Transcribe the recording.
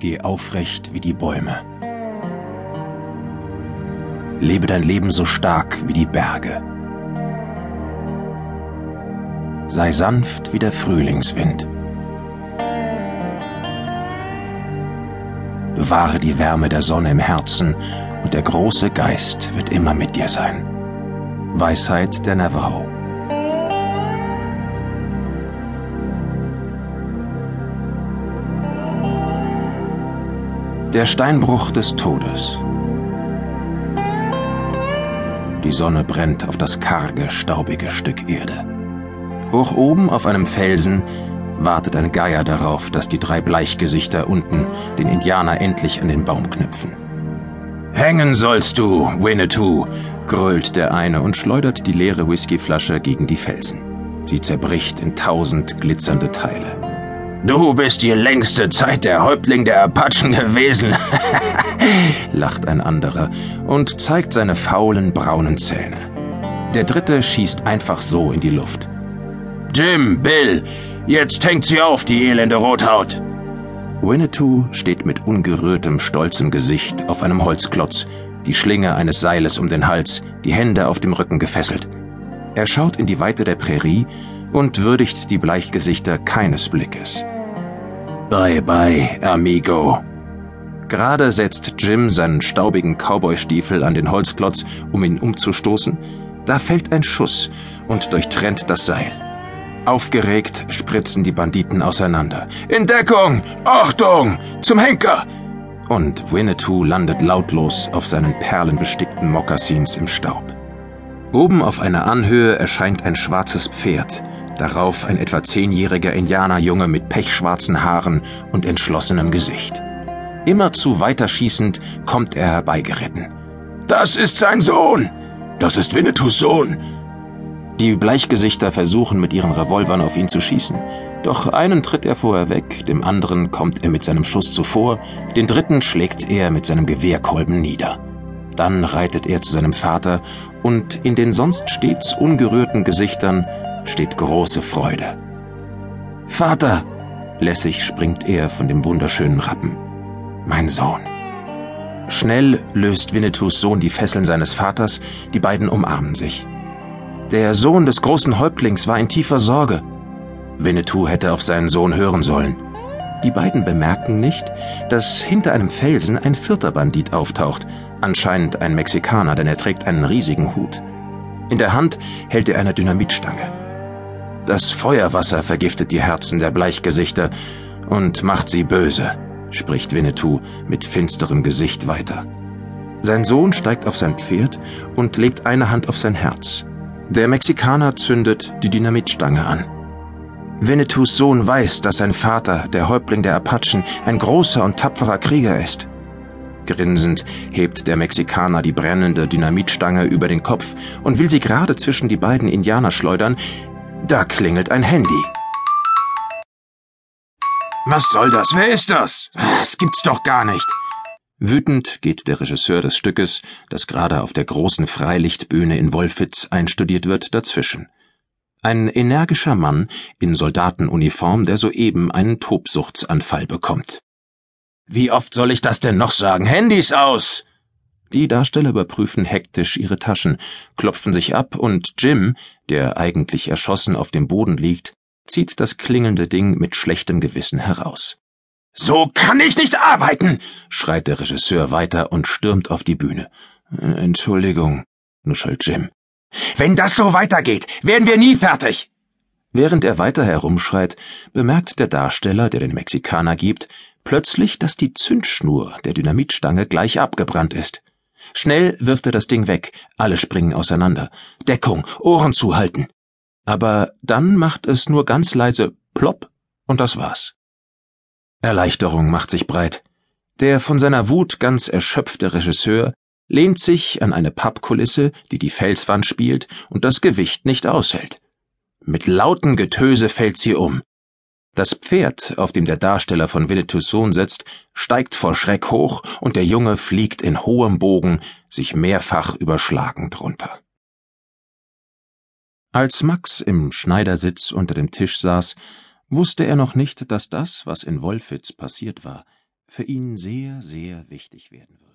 Geh aufrecht wie die Bäume. Lebe dein Leben so stark wie die Berge. Sei sanft wie der Frühlingswind. Bewahre die Wärme der Sonne im Herzen und der große Geist wird immer mit dir sein. Weisheit der Navajo. Der Steinbruch des Todes. Die Sonne brennt auf das karge, staubige Stück Erde. Hoch oben auf einem Felsen wartet ein Geier darauf, dass die drei Bleichgesichter unten den Indianer endlich an den Baum knüpfen. Hängen sollst du, Winnetou, grölt der eine und schleudert die leere Whiskyflasche gegen die Felsen. Sie zerbricht in tausend glitzernde Teile. Du bist die längste Zeit der Häuptling der Apachen gewesen, lacht ein anderer und zeigt seine faulen braunen Zähne. Der dritte schießt einfach so in die Luft. Jim, Bill, jetzt hängt sie auf, die elende Rothaut. Winnetou steht mit ungerührtem, stolzem Gesicht auf einem Holzklotz, die Schlinge eines Seiles um den Hals, die Hände auf dem Rücken gefesselt. Er schaut in die Weite der Prärie und würdigt die Bleichgesichter keines Blickes. Bye bye, amigo. Gerade setzt Jim seinen staubigen Cowboystiefel an den Holzklotz, um ihn umzustoßen. Da fällt ein Schuss und durchtrennt das Seil. Aufgeregt spritzen die Banditen auseinander. In Deckung! Achtung! Zum Henker! Und Winnetou landet lautlos auf seinen perlenbestickten Mokassins im Staub. Oben auf einer Anhöhe erscheint ein schwarzes Pferd, darauf ein etwa zehnjähriger Indianerjunge mit pechschwarzen Haaren und entschlossenem Gesicht. Immerzu weiterschießend kommt er herbeigeritten. Das ist sein Sohn! Das ist Winnetous Sohn! Die Bleichgesichter versuchen mit ihren Revolvern auf ihn zu schießen. Doch einen tritt er vorher weg, dem anderen kommt er mit seinem Schuss zuvor, den dritten schlägt er mit seinem Gewehrkolben nieder. Dann reitet er zu seinem Vater und in den sonst stets ungerührten Gesichtern steht große Freude. Vater! Lässig springt er von dem wunderschönen Rappen. Mein Sohn. Schnell löst Winnetous Sohn die Fesseln seines Vaters, die beiden umarmen sich. Der Sohn des großen Häuptlings war in tiefer Sorge. Winnetou hätte auf seinen Sohn hören sollen. Die beiden bemerken nicht, dass hinter einem Felsen ein vierter Bandit auftaucht, anscheinend ein Mexikaner, denn er trägt einen riesigen Hut. In der Hand hält er eine Dynamitstange. Das Feuerwasser vergiftet die Herzen der Bleichgesichter und macht sie böse, spricht Winnetou mit finsterem Gesicht weiter. Sein Sohn steigt auf sein Pferd und legt eine Hand auf sein Herz. Der Mexikaner zündet die Dynamitstange an. Winnetous Sohn weiß, dass sein Vater, der Häuptling der Apachen, ein großer und tapferer Krieger ist. Grinsend hebt der Mexikaner die brennende Dynamitstange über den Kopf und will sie gerade zwischen die beiden Indianer schleudern. Da klingelt ein Handy. Was soll das? Wer ist das? Das gibt's doch gar nicht. Wütend geht der Regisseur des Stückes, das gerade auf der großen Freilichtbühne in Wolfitz einstudiert wird, dazwischen. Ein energischer Mann in Soldatenuniform, der soeben einen Tobsuchtsanfall bekommt. Wie oft soll ich das denn noch sagen? Handys aus! Die Darsteller überprüfen hektisch ihre Taschen, klopfen sich ab und Jim, der eigentlich erschossen auf dem Boden liegt, zieht das klingelnde Ding mit schlechtem Gewissen heraus. So kann ich nicht arbeiten! schreit der Regisseur weiter und stürmt auf die Bühne. Entschuldigung, nuschelt Jim. Wenn das so weitergeht, werden wir nie fertig. Während er weiter herumschreit, bemerkt der Darsteller, der den Mexikaner gibt, plötzlich, dass die Zündschnur der Dynamitstange gleich abgebrannt ist. Schnell wirft er das Ding weg, alle springen auseinander. Deckung, Ohren zuhalten. Aber dann macht es nur ganz leise plopp und das war's. Erleichterung macht sich breit. Der von seiner Wut ganz erschöpfte Regisseur lehnt sich an eine Pappkulisse, die die Felswand spielt und das Gewicht nicht aushält. Mit lautem Getöse fällt sie um. Das Pferd, auf dem der Darsteller von Winnetous Sohn sitzt, steigt vor Schreck hoch und der Junge fliegt in hohem Bogen, sich mehrfach überschlagend runter. Als Max im Schneidersitz unter dem Tisch saß, wusste er noch nicht, dass das, was in Wolfitz passiert war, für ihn sehr, sehr wichtig werden wird.